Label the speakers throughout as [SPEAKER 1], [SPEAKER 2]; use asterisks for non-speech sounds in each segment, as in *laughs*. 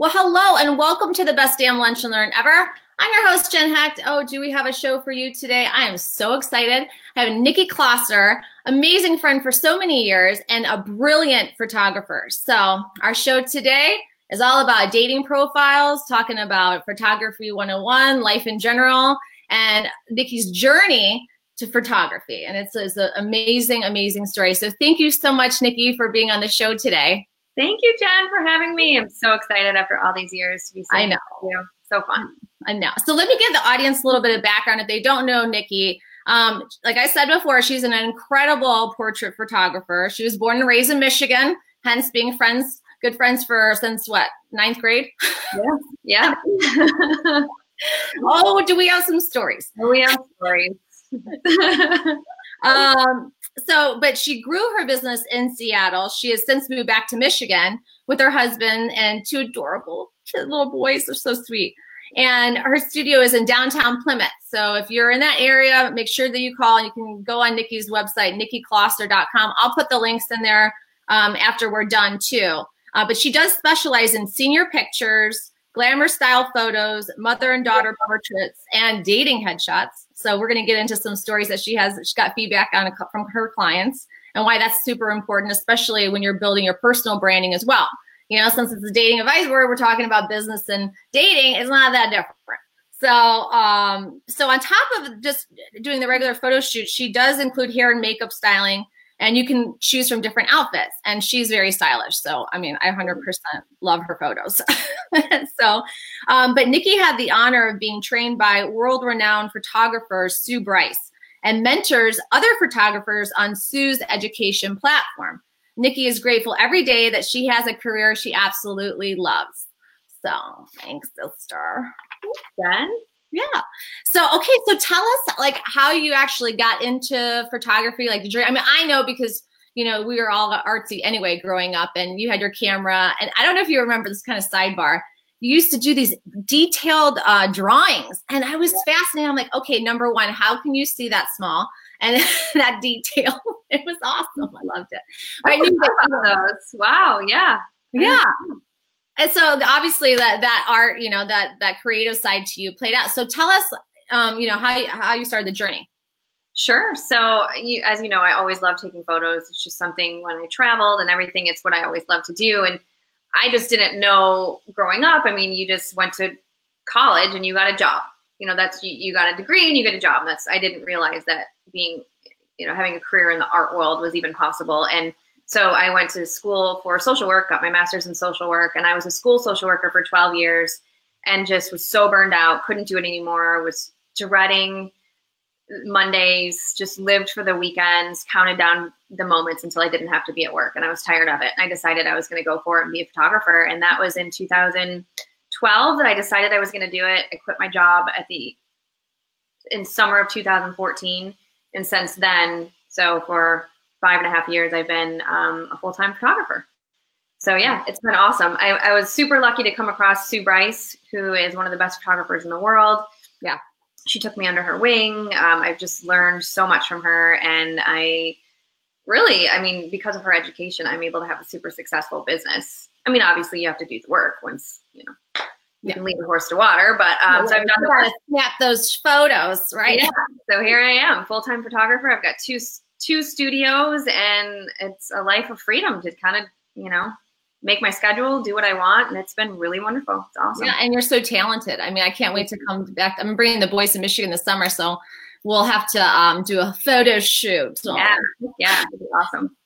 [SPEAKER 1] Well, hello and welcome to the best damn lunch and learn ever. I'm your host, Jen Hecht. Oh, do we have a show for you today? I am so excited. I have Nikki Closser, amazing friend for so many years and a brilliant photographer. So, our show today is all about dating profiles, talking about photography 101, life in general, and Nikki's journey to photography. And it's, it's an amazing, amazing story. So, thank you so much, Nikki, for being on the show today.
[SPEAKER 2] Thank you, Jen, for having me. I'm so excited after all these years to be
[SPEAKER 1] I know.
[SPEAKER 2] you. So fun.
[SPEAKER 1] I know. So let me give the audience a little bit of background if they don't know Nikki. Um, like I said before, she's an incredible portrait photographer. She was born and raised in Michigan, hence being friends, good friends for since what, ninth grade?
[SPEAKER 2] Yeah. *laughs* Yeah.
[SPEAKER 1] oh, do we have some stories?
[SPEAKER 2] we have stories. *laughs*
[SPEAKER 1] Um, so, but she grew her business in Seattle. She has since moved back to Michigan with her husband and two adorable little boys. They're so sweet. And her studio is in downtown Plymouth. So if you're in that area, make sure that you call you can go on Nikki's website, nikkiclosser.com. I'll put the links in there um, after we're done too. Uh, but she does specialize in senior pictures, glamour style photos, mother and daughter portraits, and dating headshots. So we're going to get into some stories that she has. She got feedback on from her clients and why that's super important, especially when you're building your personal branding as well. You know, since it's a dating advice where we're talking about business and dating, it's not that different. So, um, so on top of just doing the regular photo shoot, she does include hair and makeup styling, and you can choose from different outfits. And she's very stylish. So, I mean, I 100% love her photos. *laughs* so, um, but Nikki had the honor of being trained by world renowned photographer Sue Bryce and mentors other photographers on Sue's education platform. Nikki is grateful every day that she has a career she absolutely loves. So thanks, sister.
[SPEAKER 2] Jen?
[SPEAKER 1] Yeah. So okay, so tell us like how you actually got into photography. Like, did you, I mean, I know because you know we were all artsy anyway growing up, and you had your camera. And I don't know if you remember this kind of sidebar. You used to do these detailed uh, drawings, and I was fascinated. I'm like, okay, number one, how can you see that small? and *laughs* that detail. *laughs* It was awesome. I loved it.
[SPEAKER 2] I knew those. Wow. Yeah.
[SPEAKER 1] Yeah. And so obviously that that art, you know, that that creative side to you played out. So tell us, um, you know, how how you started the journey.
[SPEAKER 2] Sure. So, you, as you know, I always love taking photos. It's just something when I traveled and everything. It's what I always love to do. And I just didn't know growing up. I mean, you just went to college and you got a job. You know, that's you, you got a degree and you get a job. That's I didn't realize that being, you know, having a career in the art world was even possible. And so I went to school for social work, got my master's in social work, and I was a school social worker for 12 years and just was so burned out, couldn't do it anymore, was dreading Mondays, just lived for the weekends, counted down the moments until I didn't have to be at work. And I was tired of it. And I decided I was going to go for it and be a photographer. And that was in 2012 that I decided I was going to do it. I quit my job at the in summer of 2014 and since then, so for five and a half years, I've been um, a full time photographer. So yeah, it's been awesome. I, I, was super lucky to come across Sue Bryce, who is one of the best photographers in the world.
[SPEAKER 1] Yeah,
[SPEAKER 2] she took me under her wing. Um, I've just learned so much from her, and I really, I mean, because of her education, I'm able to have a super successful business. I mean, obviously, you have to do the work once you know you yeah. can lead a horse to water. But um, so I've done
[SPEAKER 1] the snap those photos, right?
[SPEAKER 2] Yeah. So here I am, full time photographer. I've got two two studios, and it's a life of freedom to kind of you know make my schedule, do what I want, and it's been really wonderful. It's awesome.
[SPEAKER 1] Yeah, and you're so talented. I mean, I can't wait to come back. I'm bringing the boys to Michigan this summer, so we'll have to um, do a photo shoot. So.
[SPEAKER 2] Yeah, yeah, it'd be awesome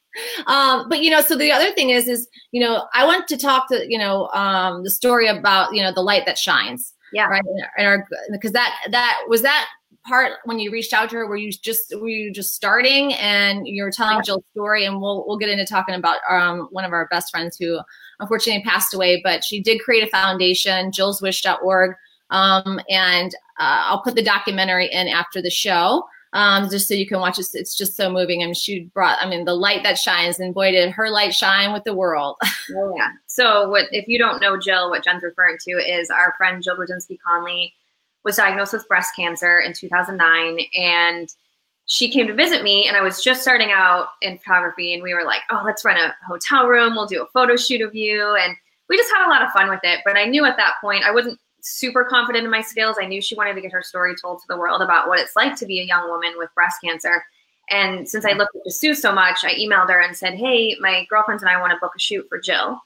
[SPEAKER 1] um, but you know, so the other thing is, is you know, I want to talk to you know um, the story about you know the light that shines.
[SPEAKER 2] Yeah.
[SPEAKER 1] Right. And our because that that was that part when you reached out to her were you just were you just starting and you were telling. Jill's story and we'll we'll get into talking about um, one of our best friends who unfortunately passed away but she did create a foundation jillswish.org um, and uh, I'll put the documentary in after the show um, just so you can watch it. It's just so moving. And she brought, I mean, the light that shines, and boy, did her light shine with the world. *laughs*
[SPEAKER 2] yeah. So, what if you don't know Jill? What Jen's referring to is our friend Jill Brzezinski Conley was diagnosed with breast cancer in 2009, and she came to visit me, and I was just starting out in photography, and we were like, "Oh, let's rent a hotel room. We'll do a photo shoot of you." And we just had a lot of fun with it. But I knew at that point I wasn't super confident in my skills. I knew she wanted to get her story told to the world about what it's like to be a young woman with breast cancer. And since I looked at Sue so much, I emailed her and said, Hey, my girlfriends and I want to book a shoot for Jill,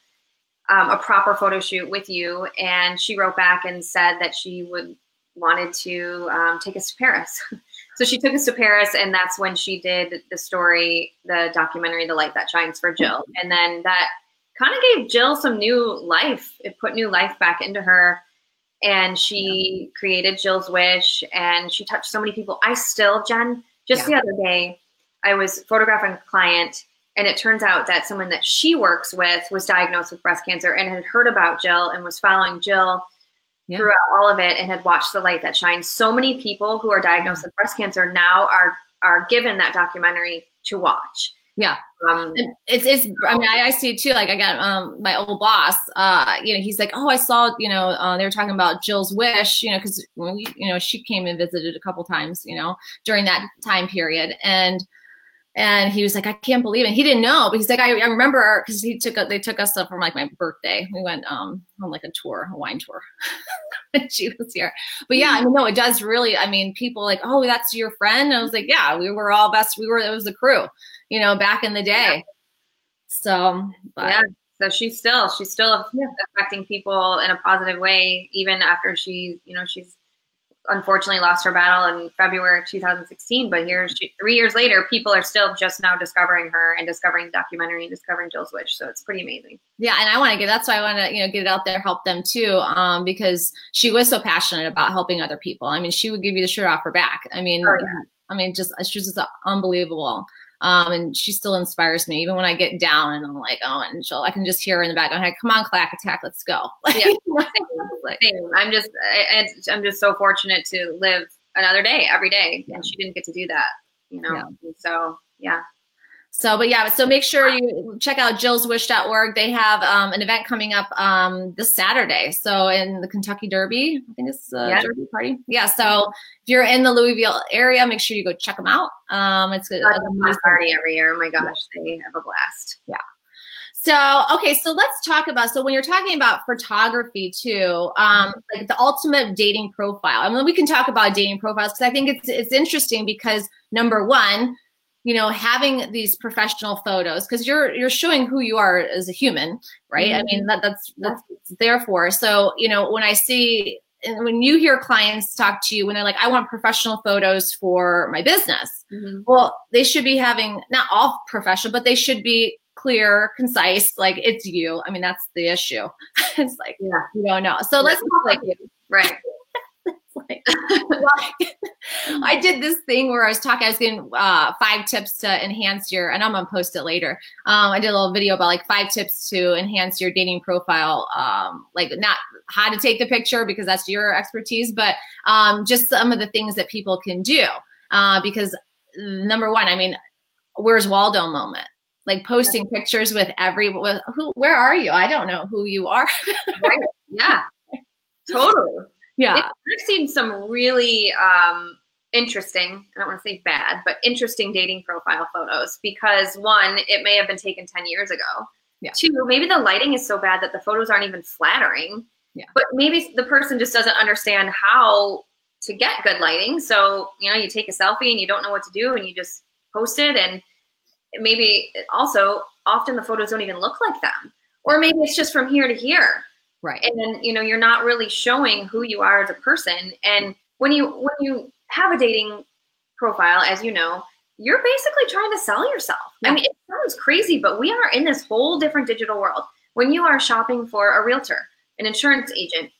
[SPEAKER 2] um, a proper photo shoot with you. And she wrote back and said that she would wanted to um, take us to Paris. *laughs* so she took us to Paris, and that's when she did the story, the documentary, The Light That Shines for Jill. And then that kind of gave Jill some new life. It put new life back into her. And she yeah. created Jill's Wish, and she touched so many people. I still, Jen, just yeah. the other day, I was photographing a client, and it turns out that someone that she works with was diagnosed with breast cancer and had heard about Jill and was following Jill yeah. throughout all of it and had watched the light that shines. So many people who are diagnosed with breast cancer now are are given that documentary to watch.
[SPEAKER 1] Yeah. Um, it's, it's, I mean, I, I, see it too. Like I got, um, my old boss, uh, you know, he's like, Oh, I saw, you know, uh, they were talking about Jill's wish, you know, cause when we, you know, she came and visited a couple times, you know, during that time period. And, and he was like, I can't believe it. He didn't know, but he's like, I, I remember because he took a, they took us up from like my birthday. We went um on like a tour, a wine tour. *laughs* she was here. But yeah, I mean, no, it does really. I mean, people like, oh, that's your friend. And I was like, yeah, we were all best. We were. It was a crew, you know, back in the day. So
[SPEAKER 2] but. yeah. So she's still she's still yeah. affecting people in a positive way, even after she, you know, she's unfortunately lost her battle in February of 2016. But here, she, three years later, people are still just now discovering her and discovering the documentary and discovering Jill's Wish. So it's pretty amazing.
[SPEAKER 1] Yeah, and I want to get that's why I want to you know get it out there, help them too, um, because she was so passionate about helping other people. I mean, she would give you the shirt off her back. I mean, oh, yeah. I mean, just she's just unbelievable. Um, and she still inspires me even when I get down and I'm like, oh, and she'll, I can just hear her in the background, hey, come on, clack attack, let's go. *laughs* yeah.
[SPEAKER 2] I'm just, I, am just so fortunate to live another day every day. Yeah. And she didn't get to do that, you know? Yeah. So yeah.
[SPEAKER 1] So, but yeah, so make sure you check out jillswish.org. They have um, an event coming up um, this Saturday. So, in the Kentucky Derby, I think it's a yeah. Derby party. Yeah. So, if you're in the Louisville area, make sure you go check them out. Um, it's a,
[SPEAKER 2] a party every year. Oh my gosh, yeah. they have a blast.
[SPEAKER 1] Yeah. So, okay, so let's talk about so when you're talking about photography too, um, like the ultimate dating profile. I mean, we can talk about dating profiles because I think it's it's interesting because number one, you know having these professional photos because you're you're showing who you are as a human right? Mm-hmm. i mean that, that's that's there for. So you know when i see and when you hear clients talk to you when they're like i want professional photos for my business mm-hmm. well they should be having not all professional but they should be clear concise like it's you. I mean that's the issue. *laughs* It's like yeah. you don't know so let's talk
[SPEAKER 2] like you. Right *laughs*
[SPEAKER 1] I did this thing where I was talking, I was getting uh, five tips to enhance your, and I'm gonna post it later. Um, I did a little video about like five tips to enhance your dating profile. Um, like not how to take the picture because that's your expertise, but um, just some of the things that people can do. Uh, because number one, I mean, where's Waldo moment? Like posting pictures with every, with who, where are you? I don't know who you are.
[SPEAKER 2] right. Yeah, *laughs* totally.
[SPEAKER 1] Yeah.
[SPEAKER 2] I've seen some really um, interesting, I don't want to say bad, but interesting dating profile photos because one, it may have been taken 10 years ago. Yeah. Two, maybe the lighting is so bad that the photos aren't even flattering.
[SPEAKER 1] Yeah.
[SPEAKER 2] But maybe the person just doesn't understand how to get good lighting. So, you know, you take a selfie and you don't know what to do and you just post it. And maybe also, often the photos don't even look like them. Or maybe it's just from here to here.
[SPEAKER 1] Right.
[SPEAKER 2] And then, you know, you're not really showing who you are as a person. And when you when you have a dating profile, as you know, you're basically trying to sell yourself. Yeah. I mean, it sounds crazy, but we are in this whole different digital world. When you are shopping for a realtor, an insurance agent,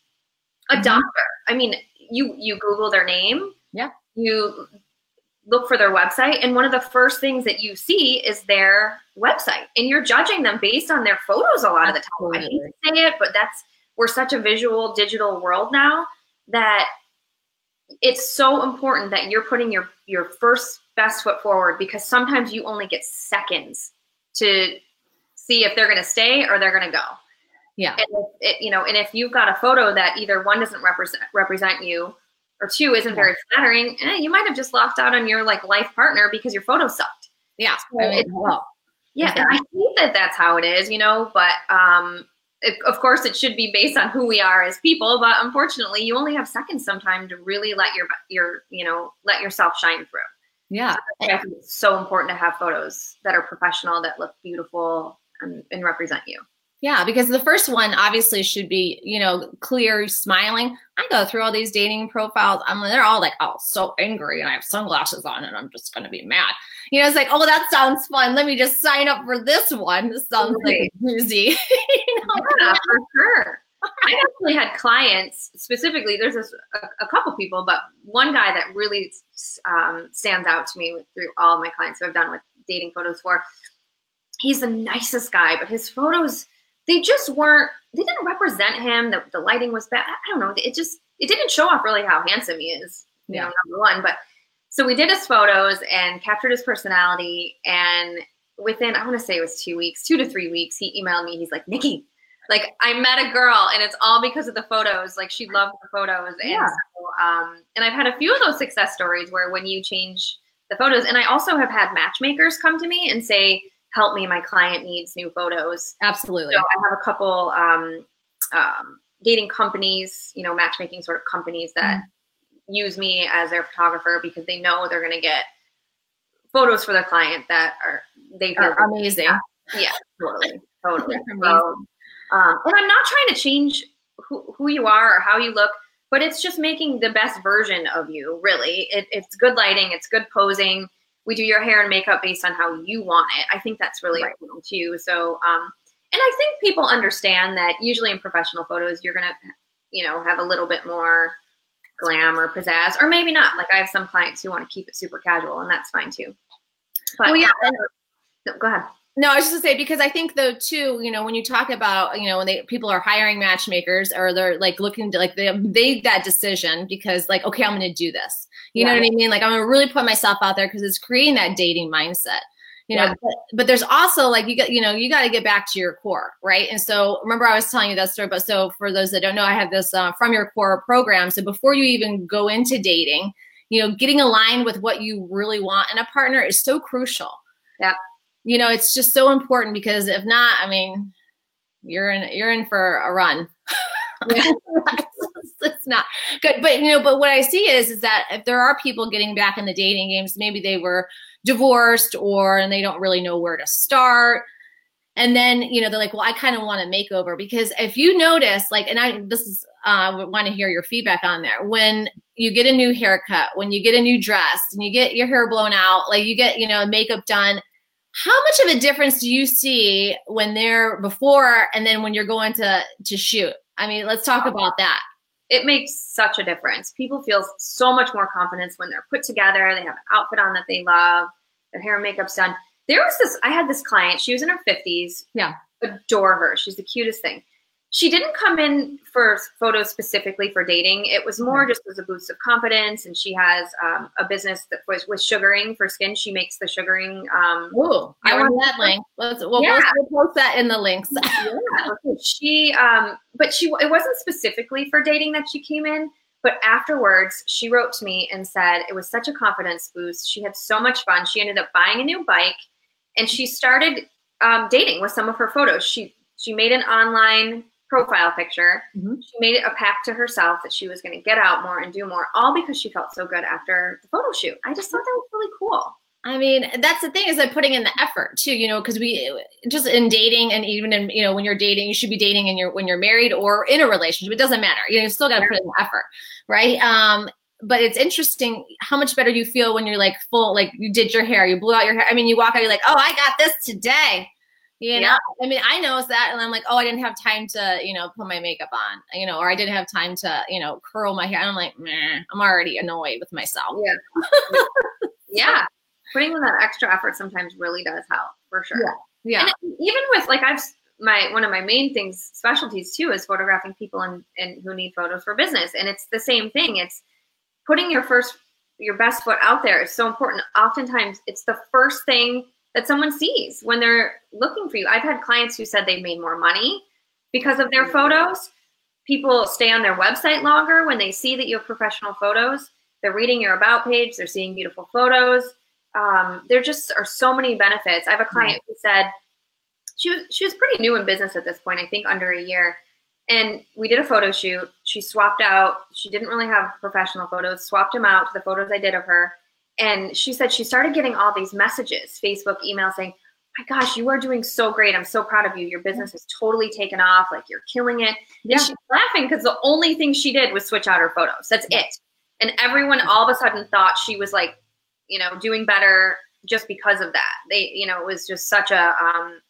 [SPEAKER 2] a mm-hmm. doctor, I mean, you you Google their name.
[SPEAKER 1] Yeah.
[SPEAKER 2] You look for their website and one of the first things that you see is their website and you're judging them based on their photos a lot of the time i hate to say it but that's we're such a visual digital world now that it's so important that you're putting your your first best foot forward because sometimes you only get seconds to see if they're going to stay or they're going to go
[SPEAKER 1] yeah
[SPEAKER 2] and if it, you know and if you've got a photo that either one doesn't represent represent you or two isn't very flattering, eh, you might have just lost out on your like life partner because your photo sucked.
[SPEAKER 1] Yeah. So I mean,
[SPEAKER 2] well, yeah, exactly. I think that that's how it is, you know, but um, it, of course, it should be based on who we are as people, but unfortunately, you only have seconds sometimes to really let your your you know let yourself shine through.
[SPEAKER 1] Yeah,
[SPEAKER 2] so I think it's so important to have photos that are professional, that look beautiful, and, and represent you.
[SPEAKER 1] Yeah, because the first one obviously should be, you know, clear, smiling. I go through all these dating profiles. I'm they're all like, oh, so angry, and I have sunglasses on, and I'm just gonna be mad. You know, it's like, oh, that sounds fun. Let me just sign up for this one. This sounds like doozy. *laughs*
[SPEAKER 2] you know? Yeah, for sure. I actually had clients specifically. There's a, a, couple people, but one guy that really um, stands out to me with, through all my clients who I've done with dating photos for. He's the nicest guy, but his photos they just weren't they didn't represent him the, the lighting was bad i don't know it just it didn't show off really how handsome he is you yeah. know number one but so we did his photos and captured his personality and within i want to say it was two weeks two to three weeks he emailed me he's like nikki like i met a girl and it's all because of the photos like she loved the photos and yeah. so, um and i've had a few of those success stories where when you change the photos and i also have had matchmakers come to me and say help me. My client needs new photos.
[SPEAKER 1] Absolutely.
[SPEAKER 2] So I have a couple um, um, dating companies, you know, matchmaking sort of companies that mm-hmm. use me as their photographer because they know they're going to get photos for their client that are they feel
[SPEAKER 1] are amazing.
[SPEAKER 2] Yeah, yeah totally, *laughs* totally. so, um, and I'm not trying to change who, who you are or how you look, but it's just making the best version of you. Really, it, it's good lighting, it's good posing we do your hair and makeup based on how you want it. I think that's really right. important too. So, um, and I think people understand that usually in professional photos, you're gonna, you know, have a little bit more glam or pizzazz, or maybe not. Like I have some clients who want to keep it super casual, and that's fine too.
[SPEAKER 1] But well, yeah.
[SPEAKER 2] no, go ahead.
[SPEAKER 1] No, I was just gonna say because I think though too, you know, when you talk about, you know, when they people are hiring matchmakers or they're like looking to like they made that decision because like, okay, I'm gonna do this. You yeah. know what I mean? Like I'm gonna really put myself out there because it's creating that dating mindset. You know, yeah. but, but, there's also like you got, you know, you got to get back to your core, right? And so remember, I was telling you that story. But so for those that don't know, I have this uh, from your core program. So before you even go into dating, you know, getting aligned with what you really want in a partner is so crucial.
[SPEAKER 2] Yeah
[SPEAKER 1] you know, it's just so important because if not, I mean, you're in you're in for a run. *laughs* *laughs* it's not good. But you know, but what I see is is that if there are people getting back in the dating games, maybe they were divorced or and they don't really know where to start. And then, you know, they're like, well, I kind of want a makeover because if you notice, like, and I, this is, uh, want to hear your feedback on there. When you get a new haircut, when you get a new dress and you get your hair blown out, like you get, you know, makeup done, how much of a difference do you see when they're before and then when you're going to to shoot? I mean, let's talk about that.
[SPEAKER 2] It makes such a difference. People feel so much more confidence when they're put together. They have an outfit on that they love. Their hair and makeup's done. There was this. I had this client. She was in her fifties.
[SPEAKER 1] Yeah,
[SPEAKER 2] adore her. She's the cutest thing she didn't come in for photos specifically for dating. It was more just as a boost of confidence. And she has um, a business that was with sugaring for skin. She makes the sugaring. Um,
[SPEAKER 1] Ooh, I want that link. Let's we'll, yeah. we'll, post that in the links. yeah. *laughs*
[SPEAKER 2] She, um, but she it wasn't specifically for dating that she came in. But afterwards, she wrote to me and said it was such a confidence boost. She had so much fun. She ended up buying a new bike, and she started um, dating with some of her photos. She she made an online profile picture. Mm-hmm. She made it a pact to herself that she was going to get out more and do more, all because she felt so good after the photo shoot. I just thought that was really cool.
[SPEAKER 1] I mean, that's the thing is that putting in the effort too, you know, because we just in dating and even in, you know, when you're dating, you should be dating and you're when you're married or in a relationship. It doesn't matter. You know, you still got to put in the effort, right? Um, but it's interesting how much better you feel when you're like full, like you did your hair, you blew out your hair. I mean, you walk out, you're like, oh, I got this today. You know. I mean, I know that, and I'm like, oh, I didn't have time to, you know, put my makeup on, you know, or I didn't have time to, you know, curl my hair. And I'm like, meh, I'm already annoyed with myself.
[SPEAKER 2] Yeah. *laughs* yeah. Putting in that extra effort sometimes really does help for sure.
[SPEAKER 1] Yeah. yeah.
[SPEAKER 2] And even with like, I've, my, one of my main things, specialties too, is photographing people and, and who need photos for business. And it's the same thing. It's putting your first, your best foot out there is so important. Oftentimes it's the first thing that someone sees when they're looking for you. I've had clients who said they've made more money because of their photos. People stay on their website longer when they see that you have professional photos. They're reading your about page, they're seeing beautiful photos. Um, there just are so many benefits. I have a client who said she was she was pretty new in business at this point, I think under a year. And we did a photo shoot. She swapped out, she didn't really have professional photos, swapped them out to the photos I did of her. And she said she started getting all these messages, Facebook, email saying, my gosh, you are doing so great. I'm so proud of you. Your business is totally taken off. Like you're killing it. Yeah. And she's laughing because the only thing she did was switch out her photos. That's it. And everyone all of a sudden thought she was like, you know, doing better just because of that. They, you know, it was just such a um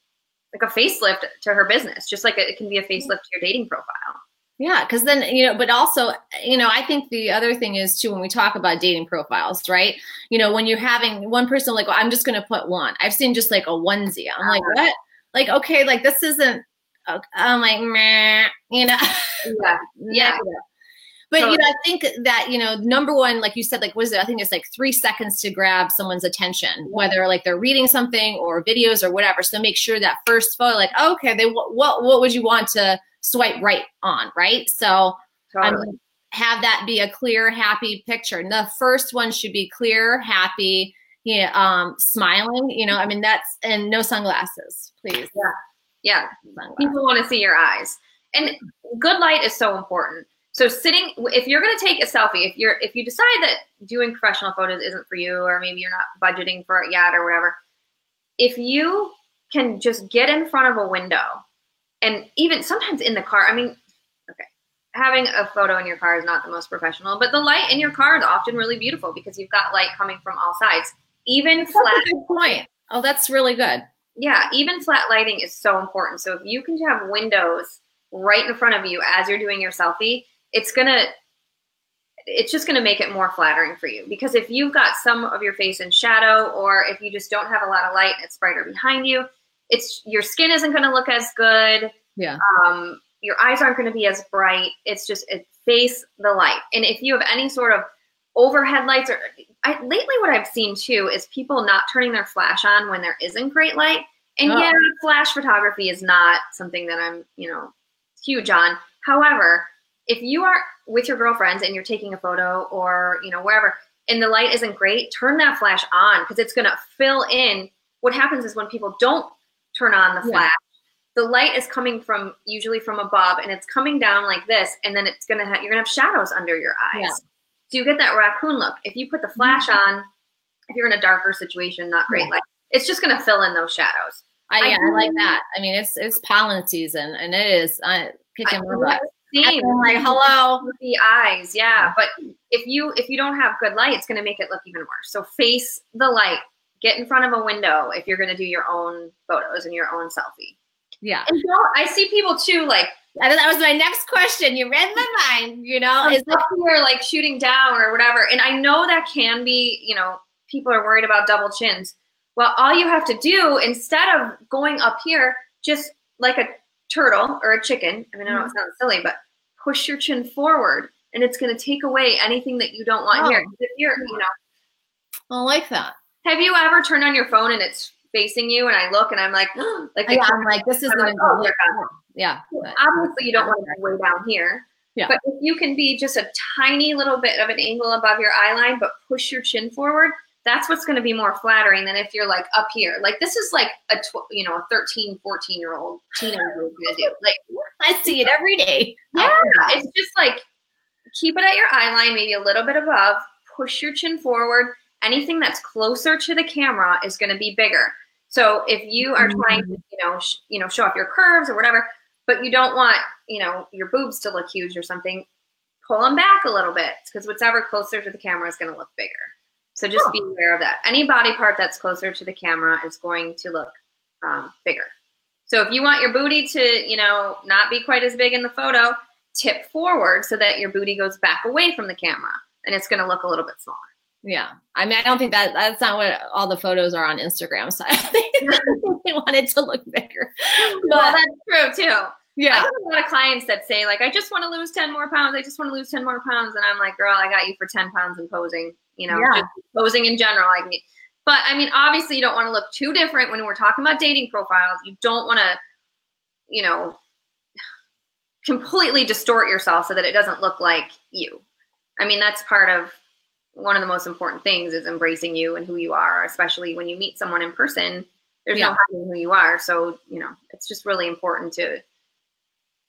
[SPEAKER 2] like a facelift to her business, just like it can be a facelift to your dating profile.
[SPEAKER 1] Yeah, because then, you know, but also, you know, I think the other thing is too when we talk about dating profiles, right? You know, when you're having one person like, well, I'm just going to put one. I've seen just like a onesie. I'm like, uh-huh. what? Like, okay, like this isn't, I'm like, meh, you know?
[SPEAKER 2] Yeah. *laughs* yeah.
[SPEAKER 1] But you know, I think that you know, number one, like you said, like what is it? I think it's like three seconds to grab someone's attention, whether like they're reading something or videos or whatever. So make sure that first photo, like, oh, okay, they what what would you want to swipe right on, right? So totally. um, have that be a clear, happy picture. And the first one should be clear, happy, yeah, um, smiling. You know, I mean that's and no sunglasses, please.
[SPEAKER 2] Yeah, yeah. Sunglasses. People want to see your eyes, and good light is so important. So sitting, if you're going to take a selfie, if you're if you decide that doing professional photos isn't for you, or maybe you're not budgeting for it yet, or whatever, if you can just get in front of a window and even sometimes in the car, I mean, okay, having a photo in your car is not the most professional, but the light in your car is often really beautiful because you've got light coming from all sides. Even
[SPEAKER 1] that's
[SPEAKER 2] flat.
[SPEAKER 1] good point. Oh, that's really good.
[SPEAKER 2] Yeah, even flat lighting is so important. So if you can have windows right in front of you as you're doing your selfie, it's gonna it's just going to make it more flattering for you because if you've got some of your face in shadow or if you just don't have a lot of light and it's brighter behind you it's your skin isn't going to look as good.
[SPEAKER 1] Yeah.
[SPEAKER 2] Um, your eyes aren't going to be as bright. It's just it face the light. And if you have any sort of overhead lights or I, lately what I've seen too is people not turning their flash on when there isn't great light. And oh. yeah, flash photography is not something that I'm, you know, huge on. However, if you are with your girlfriends and you're taking a photo or, you know, wherever, and the light isn't great, turn that flash on because it's going to fill in. What happens is when people don't turn on the flash. Yeah. The light is coming from usually from above and it's coming down like this, and then it's gonna have you're gonna have shadows under your eyes. Yeah. So you get that raccoon look. If you put the flash mm-hmm. on, if you're in a darker situation, not great yeah. light, it's just gonna fill in those shadows.
[SPEAKER 1] I, yeah, I, I like that. I mean, it's it's pollen season, and it is uh, kicking my butt. Like hello,
[SPEAKER 2] the eyes, yeah. But if you if you don't have good light, it's going to make it look even worse. So face the light, get in front of a window if you're going to do your own photos and your own selfie.
[SPEAKER 1] Yeah.
[SPEAKER 2] And you know, I see people too, like,
[SPEAKER 1] that was my next question. You read my mind, you know,
[SPEAKER 2] is up here like shooting down or whatever. And I know that can be, you know, people are worried about double chins. Well, all you have to do instead of going up here, just like a turtle or a chicken, I mean, I know it mm-hmm. sounds silly, but push your chin forward and it's going to take away anything that you don't want oh. here. If you're, you know,
[SPEAKER 1] I like that.
[SPEAKER 2] Have you ever turned on your phone and it's facing you, and I look and I'm like, *gasps* like
[SPEAKER 1] yeah, I'm *laughs* like, this is like, oh, yeah.
[SPEAKER 2] Obviously, you don't want to be way down here.
[SPEAKER 1] Yeah.
[SPEAKER 2] But if you can be just a tiny little bit of an angle above your eye line, but push your chin forward, that's what's going to be more flattering than if you're like up here. Like this is like a tw- you know a 13, 14 year old teenager is going to do. Like
[SPEAKER 1] I see it every day.
[SPEAKER 2] Yeah, it's just like keep it at your eye line, maybe a little bit above. Push your chin forward anything that's closer to the camera is going to be bigger. So if you are trying to, you know, sh- you know, show off your curves or whatever, but you don't want, you know, your boobs to look huge or something, pull them back a little bit because whatever closer to the camera is going to look bigger. So just oh. be aware of that. Any body part that's closer to the camera is going to look um, bigger. So if you want your booty to, you know, not be quite as big in the photo, tip forward so that your booty goes back away from the camera and it's going to look a little bit smaller.
[SPEAKER 1] Yeah. I mean, I don't think that that's not what all the photos are on Instagram. So I think *laughs* they wanted to look bigger.
[SPEAKER 2] But well, that's true too.
[SPEAKER 1] Yeah.
[SPEAKER 2] I have a lot of clients that say, like, I just want to lose 10 more pounds. I just want to lose 10 more pounds. And I'm like, girl, I got you for 10 pounds in posing, you know, yeah. posing in general. I can but I mean, obviously you don't want to look too different when we're talking about dating profiles. You don't want to, you know, completely distort yourself so that it doesn't look like you. I mean, that's part of one of the most important things is embracing you and who you are, especially when you meet someone in person. There's
[SPEAKER 1] Yeah.
[SPEAKER 2] no hiding who you are. So, you know, it's just really important to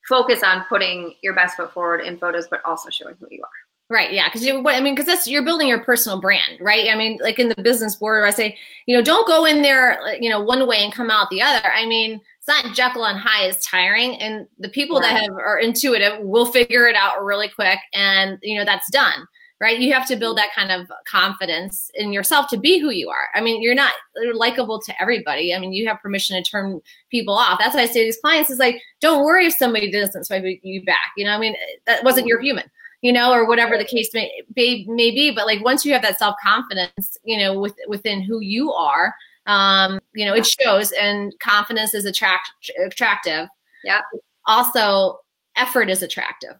[SPEAKER 2] focus on putting your best foot forward in photos, but also showing who you are.
[SPEAKER 1] Right. Yeah. Because you, I mean, because that's you're building your personal brand, right? I mean, like in the business world, I say, you know, don't go in there, you know, one way and come out the other. I mean, it's not Jekyll and Hyde. It's tiring, and the people that have are intuitive will figure it out really quick, and you know that's done. Right. You have to build mm-hmm. that kind of confidence in yourself to be who you are. I mean, you're not uh, likable to everybody. I mean, you have permission to turn people off. That's why I say to these clients is like, don't worry if somebody doesn't swipe you back. You know, I mean, that wasn't your mm-hmm. human you know, or whatever the case may, may, may be. But like once you have that self confidence, you know, with, within who you are, um, you know, it shows and confidence is attract, attractive.
[SPEAKER 2] Yeah.
[SPEAKER 1] Also, effort is attractive.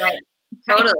[SPEAKER 2] Right. *laughs* Totally.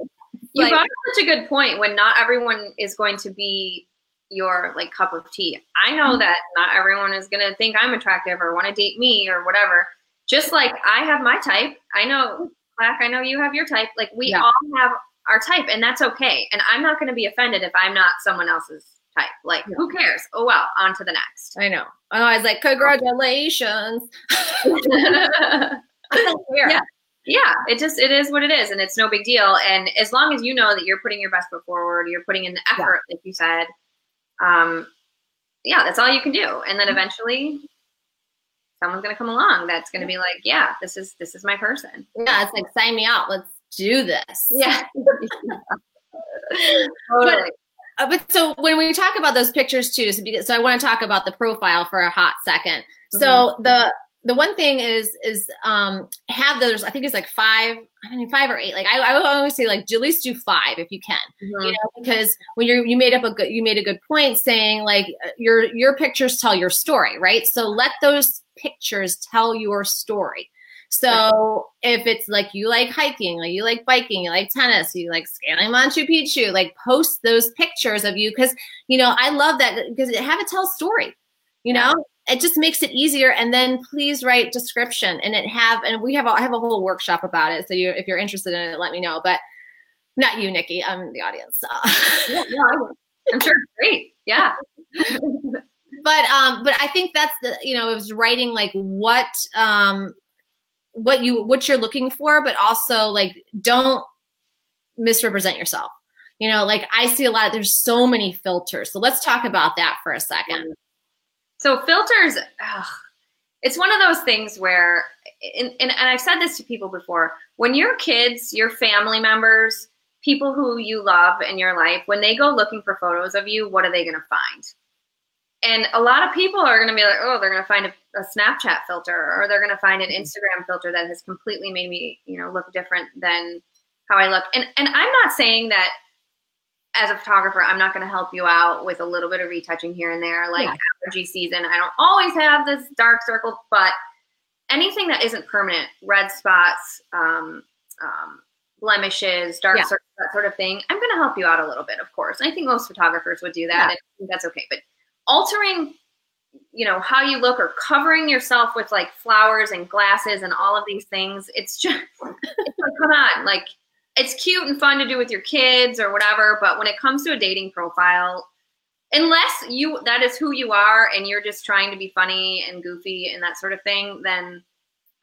[SPEAKER 2] You
[SPEAKER 1] Like-
[SPEAKER 2] brought up such a good point when not everyone is going to be your like cup of tea. I know
[SPEAKER 1] Mm-hmm.
[SPEAKER 2] that not everyone is going to think I'm attractive or want to date me or whatever. Just like I have my type. I know, Clack, I know you have your type. Like we
[SPEAKER 1] Yeah.
[SPEAKER 2] all have our type and that's okay. And I'm not going to be offended if I'm not someone else's type. Like who cares? Oh well, on to the next.
[SPEAKER 1] I know. I was like, congratulations. *laughs* *laughs* I don't care.
[SPEAKER 2] Yeah. Yeah it just it is what it is and it's no big deal and as long as you know that you're putting your best foot forward you're putting in the effort like you said um yeah that's all you can do and then
[SPEAKER 1] Mm-hmm.
[SPEAKER 2] eventually someone's going to come along that's going to be like yeah this is this is my person
[SPEAKER 1] Yeah, it's like sign me out. Let's do this.
[SPEAKER 2] yeah *laughs* totally
[SPEAKER 1] Uh, but so when we talk about those pictures too, so, because, so I want to talk about the profile for a hot second. So the the one thing is is um have those. I think it's like five. I mean five or eight. Like I, I would always say like at least do five if you can.
[SPEAKER 2] Mhm.
[SPEAKER 1] You know, because when you're you made up a good you made a good point saying like uh, your your pictures tell your story, right? So let those pictures tell your story. So if it's like you like hiking, like you like biking, you like tennis, you like scaling Machu Picchu, like post those pictures of you because you know I love that because it have it tell a story. You know, it just makes it easier. And then please write description and it have and we have a, I have a whole workshop about it. So you if you're interested in it, let me know. But not you, Nikki. I'm the audience. *laughs*
[SPEAKER 2] yeah, I will. i'm sure great yeah *laughs*
[SPEAKER 1] but um but i think that's the you know it was writing like what um what you what you're looking for but also like don't misrepresent yourself you know like i see a lot there's so many filters so let's talk about that for a second
[SPEAKER 2] So filters, ugh, it's one of those things where, and, and, and I've said this to people before, when your kids, your family members, people who you love in your life, when they go looking for photos of you, what are they going to find? And a lot of people are going to be like, oh, they're going to find a, a Snapchat filter, or they're going to find an mm-hmm. Instagram filter that has completely made me, you know, look different than how I look. And and I'm not saying that as a photographer, I'm not going to help you out with a little bit of retouching here and there, like
[SPEAKER 1] Yeah.
[SPEAKER 2] Allergy season. I don't always have this dark circle, but anything that isn't permanent, red spots, um, um, blemishes, dark
[SPEAKER 1] Yeah.
[SPEAKER 2] circles, that sort of thing, I'm going to help you out a little bit, of course. I think most photographers would do that,
[SPEAKER 1] Yeah.
[SPEAKER 2] and I think that's okay. But altering, you know, how you look or covering yourself with like flowers and glasses and all of these things, it's just, *laughs* it's like, come on, like it's cute and fun to do with your kids or whatever, but when it comes to a dating profile, unless you that is who you are and you're just trying to be funny and goofy and that sort of thing, then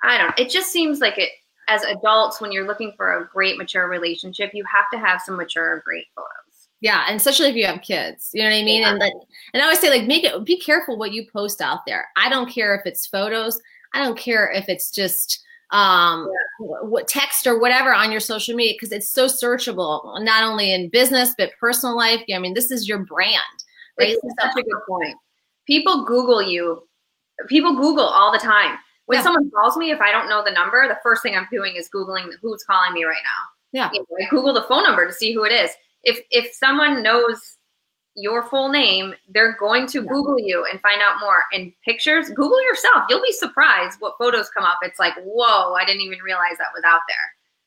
[SPEAKER 2] I don't it just seems like it as adults when you're looking for a great mature relationship, you have to have some mature great photos.
[SPEAKER 1] yeah and especially if you have kids you know what i mean?
[SPEAKER 2] Yeah.
[SPEAKER 1] and like and i always say like make it be careful what you post out there. I don't care if it's photos. I don't care if it's just um wh- what text or whatever on your social media because it's so searchable not only in business but personal life. I mean? This is your brand right
[SPEAKER 2] It's such a good point. People Google you. People Google all the time. When
[SPEAKER 1] Yeah.
[SPEAKER 2] someone calls me, if I don't know the number, the first thing I'm doing is Googling who's calling me right now.
[SPEAKER 1] Yeah.
[SPEAKER 2] You know, I Google the phone number to see who it is. If if someone knows your full name, they're going to
[SPEAKER 1] Yeah.
[SPEAKER 2] Google you and find out more. And pictures, Google yourself. You'll be surprised what photos come up. It's like, whoa, I didn't even realize that was out there.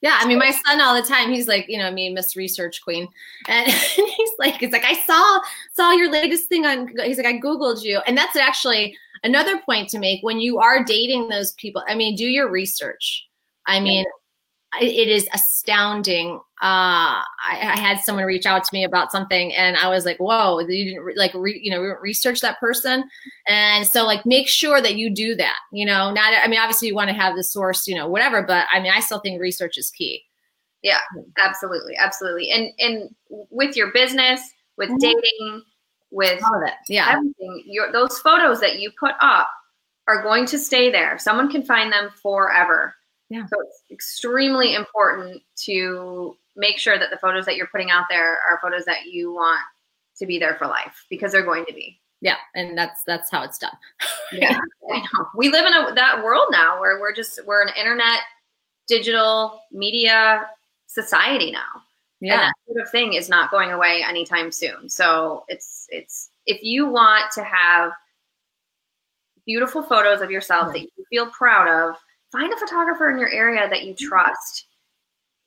[SPEAKER 1] Yeah, I mean, my son all the time. He's like, you know, me, Miss Research Queen, and *laughs* he's like, he's like, I saw saw your latest thing on. He's like, I googled you, and that's actually another point to make when you are dating those people. I mean, do your research. I mean, it is astounding. Uh, I, I, had someone reach out to me about something, and I was like, "Whoa, you didn't re- like re- you know research that person." And so, like, make sure that you do that. You know, not I mean, obviously, you want to have the source, you know, whatever. But I mean, I still think research is key.
[SPEAKER 2] Yeah, absolutely, absolutely. And and with your business, with mm-hmm. dating, with
[SPEAKER 1] all of it, yeah,
[SPEAKER 2] everything. Your those photos that you put up are going to stay there. Someone can find them forever.
[SPEAKER 1] Yeah.
[SPEAKER 2] So it's extremely important to make sure that the photos that you're putting out there are photos that you want to be there for life because they're going to be.
[SPEAKER 1] Yeah, and that's that's how it's done. *laughs*
[SPEAKER 2] yeah, I know. We live in a, that world now where we're just we're an internet, digital media society now.
[SPEAKER 1] Yeah,
[SPEAKER 2] and that sort of thing is not going away anytime soon. So it's it's if you want to have beautiful photos of yourself right. that you feel proud of, find a photographer in your area that you trust.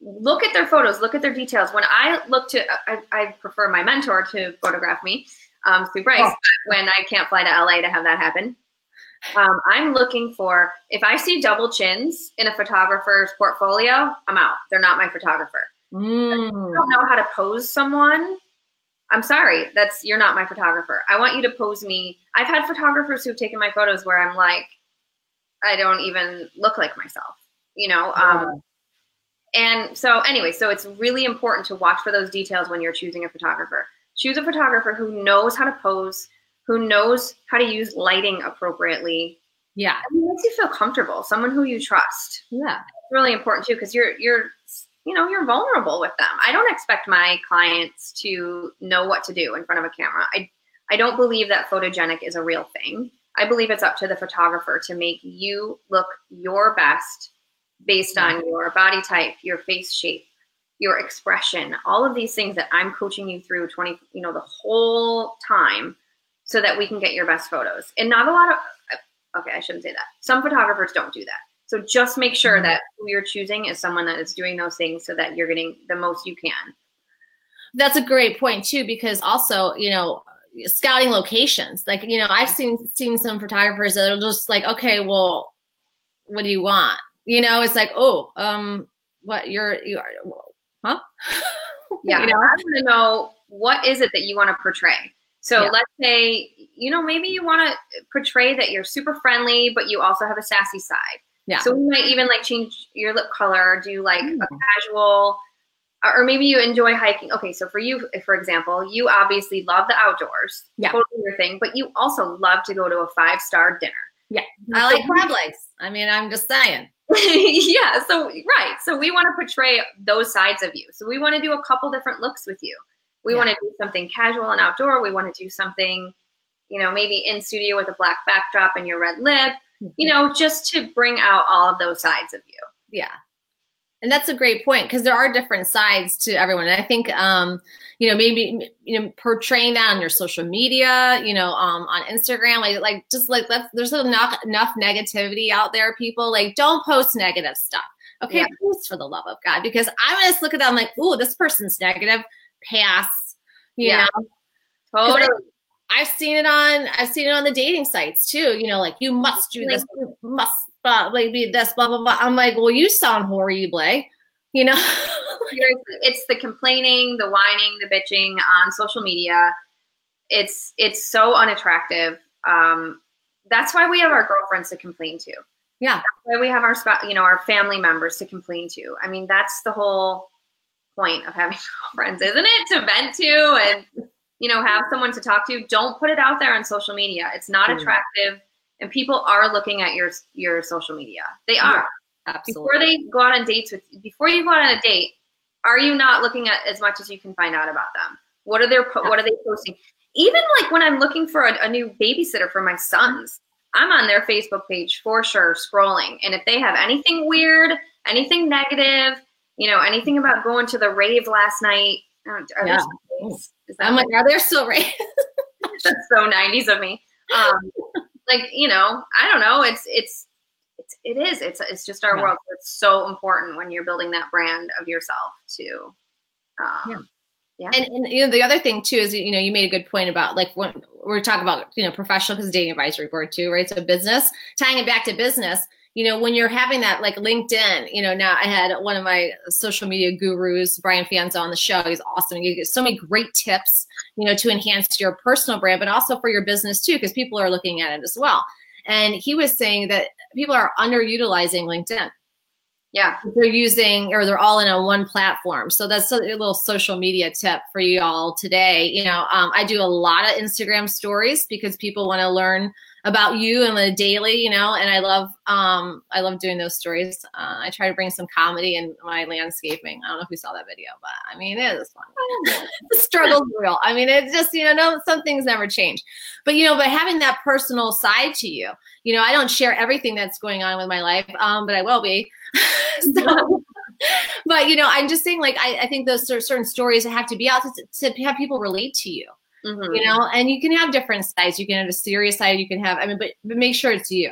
[SPEAKER 2] Look at their photos, look at their details. When I look to, I, I prefer my mentor to photograph me um, Sue Bryce oh. when I can't fly to LA to have that happen. Um, I'm looking for, if I see double chins in a photographer's portfolio, I'm out. They're not my photographer.
[SPEAKER 1] Mm.
[SPEAKER 2] I don't know how to pose someone. I'm sorry, that's you're not my photographer. I want you to pose me. I've had photographers who've taken my photos where I'm like, I don't even look like myself, you know? Um, and so, anyway, so it's really important to watch for those details when you're choosing a photographer. Choose a photographer who knows how to pose, who knows how to use lighting appropriately.
[SPEAKER 1] Yeah.
[SPEAKER 2] And makes you feel comfortable, someone who you trust.
[SPEAKER 1] Yeah.
[SPEAKER 2] It's really important too, because you're, you're, you know, you're vulnerable with them. I don't expect my clients to know what to do in front of a camera. I, I don't believe that photogenic is a real thing. I believe it's up to the photographer to make you look your best based on your body type, your face shape, your expression, all of these things that I'm coaching you through 20, you know, the whole time so that we can get your best photos. And not a lot of okay, I shouldn't say that. Some photographers don't do that. So just make sure mm-hmm. that who you're choosing is someone that is doing those things so that you're getting the most you can.
[SPEAKER 1] That's a great point too, because also, you know, scouting locations. Like, you know, I've seen seen some photographers that are just like, okay, well, what do you want? You know, it's like, oh, um, what you're you are huh? *laughs*
[SPEAKER 2] Yeah, you know? I want to know what is it that you want to portray. So yeah. let's say, you know, maybe you want to portray that you're super friendly, but you also have a sassy side.
[SPEAKER 1] Yeah.
[SPEAKER 2] So we might even like change your lip color, do like mm. a casual or maybe you enjoy hiking. Okay, so for you, for example, you obviously love the outdoors,
[SPEAKER 1] yeah,
[SPEAKER 2] totally your thing, but you also love to go to a five star dinner.
[SPEAKER 1] Yeah, I like crab legs. I mean, I'm just saying. *laughs*
[SPEAKER 2] yeah, so right, so we want to portray those sides of you. So we want to do a couple different looks with you. We yeah. want to do something casual and outdoor. We want to do something, you know, maybe in studio with a black backdrop and your red lip. Mm-hmm. You know, just to bring out all of those sides of you.
[SPEAKER 1] Yeah, and that's a great point because there are different sides to everyone. And I think, um, you know, maybe you know, portraying that on your social media, you know, um, on Instagram, like, like just like let's, there's enough enough negativity out there. People like don't post negative stuff. Okay, yeah. post for the love of God, because I'm gonna look at that. I'm like, oh, this person's negative. Pass. You yeah. know,
[SPEAKER 2] totally.
[SPEAKER 1] I've seen it on I've seen it on the dating sites too. You know, like you must do this, you must blah, like be this, blah, blah, blah. I'm like, well, you sound horrible, you know? *laughs*
[SPEAKER 2] it's the complaining, the whining, the bitching on social media. It's it's so unattractive. Um, that's why we have our girlfriends to complain to.
[SPEAKER 1] Yeah.
[SPEAKER 2] That's why we have our you know our family members to complain to. I mean, that's the whole point of having *laughs* friends, isn't it? To vent to and you know have someone to talk to. Don't put it out there on social media. It's not attractive and people are looking at your your social media. They are.
[SPEAKER 1] Yeah, absolutely.
[SPEAKER 2] Before they go out on dates with before you go out on a date, are you not looking at as much as you can find out about them? What are their what are they posting? Even like when I'm looking for a, a new babysitter for my sons, I'm on their Facebook page for sure, scrolling. And if they have anything weird, anything negative, you know, anything about going to the rave last night,
[SPEAKER 1] are yeah. I'm like, are there still raves? *laughs*
[SPEAKER 2] That's so 90s of me. Um, like you know i don't know it's it's it's it is it's it's just our yeah. world it's so important when you're building that brand of yourself to um, yeah.
[SPEAKER 1] Yeah. And, and you know the other thing too is you know you made a good point about like when we're talking about you know professional because dating advisory board too right so business tying it back to business you know, when you're having that like LinkedIn, you know, now I had one of my social media gurus, Brian Fanzo, on the show. He's awesome. You get so many great tips, you know, to enhance your personal brand, but also for your business too, because people are looking at it as well. And he was saying that people are underutilizing LinkedIn.
[SPEAKER 2] Yeah.
[SPEAKER 1] They're using or they're all in a one platform. So that's a little social media tip for you all today. You know, um, I do a lot of Instagram stories because people want to learn about you and the daily, you know, and I love um I love doing those stories. Uh, I try to bring some comedy in my landscaping. I don't know if you saw that video, but I mean it is fun. the struggle's real. I mean it's just, you know, no some things never change. But you know, but having that personal side to you, you know, I don't share everything that's going on with my life, um, but I will be. *laughs* so but you know, I'm just saying like I, I think those certain stories have to be out to, to have people relate to you mm-hmm. you know, and you can have different sides. You can have a serious side. You can have, I mean, but, but make sure it's you.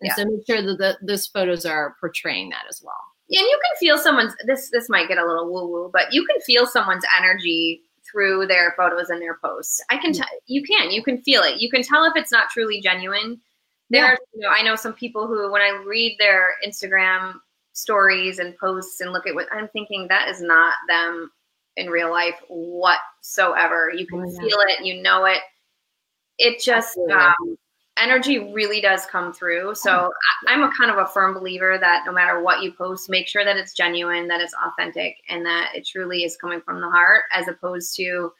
[SPEAKER 1] And yeah. so make sure that the, those photos are portraying that as well.
[SPEAKER 2] Yeah, and you can feel someone's this this might get a little woo woo, but you can feel someone's energy through their photos and their posts. I can tell you can you can feel it. You can tell if it's not truly genuine. There, yeah. you know, I know some people who, when I read their Instagram stories and posts and look at what I'm thinking, that is not them in real life whatsoever. You can oh, yeah. feel it, you know it. It just um, energy really does come through. So mm-hmm. I'm a kind of a firm believer that no matter what you post, make sure that it's genuine, that it's authentic, and that it truly is coming from the heart, as opposed to